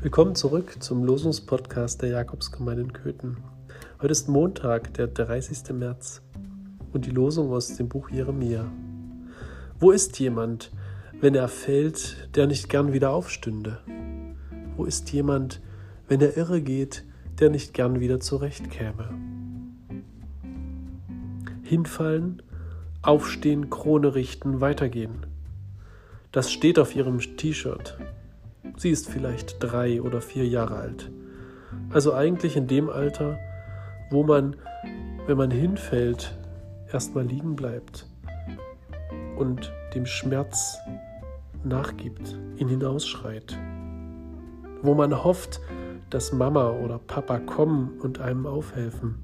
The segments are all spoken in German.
Willkommen zurück zum Losungspodcast der Jakobsgemeinde in Köthen. Heute ist Montag, der 30. März und die Losung aus dem Buch Jeremia. Wo ist jemand, wenn er fällt, der nicht gern wieder aufstünde? Wo ist jemand, wenn er irre geht, der nicht gern wieder zurechtkäme? Hinfallen, aufstehen, Krone richten, weitergehen. Das steht auf ihrem T-Shirt. Sie ist vielleicht drei oder vier Jahre alt. Also eigentlich in dem Alter, wo man, wenn man hinfällt, erstmal liegen bleibt und dem Schmerz nachgibt, ihn hinausschreit. Wo man hofft, dass Mama oder Papa kommen und einem aufhelfen.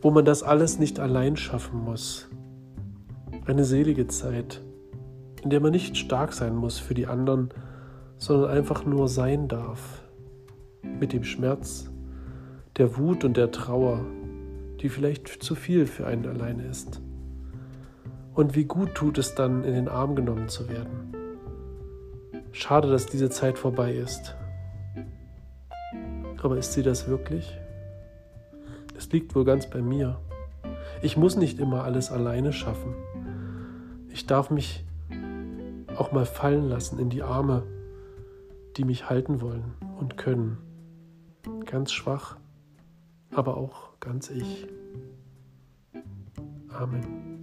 Wo man das alles nicht allein schaffen muss. Eine selige Zeit, in der man nicht stark sein muss für die anderen, sondern einfach nur sein darf. Mit dem Schmerz, der Wut und der Trauer, die vielleicht zu viel für einen alleine ist. Und wie gut tut es dann, in den Arm genommen zu werden. Schade, dass diese Zeit vorbei ist. Aber ist sie das wirklich? Es liegt wohl ganz bei mir. Ich muss nicht immer alles alleine schaffen. Ich darf mich auch mal fallen lassen in die Arme die mich halten wollen und können. Ganz schwach, aber auch ganz ich. Amen.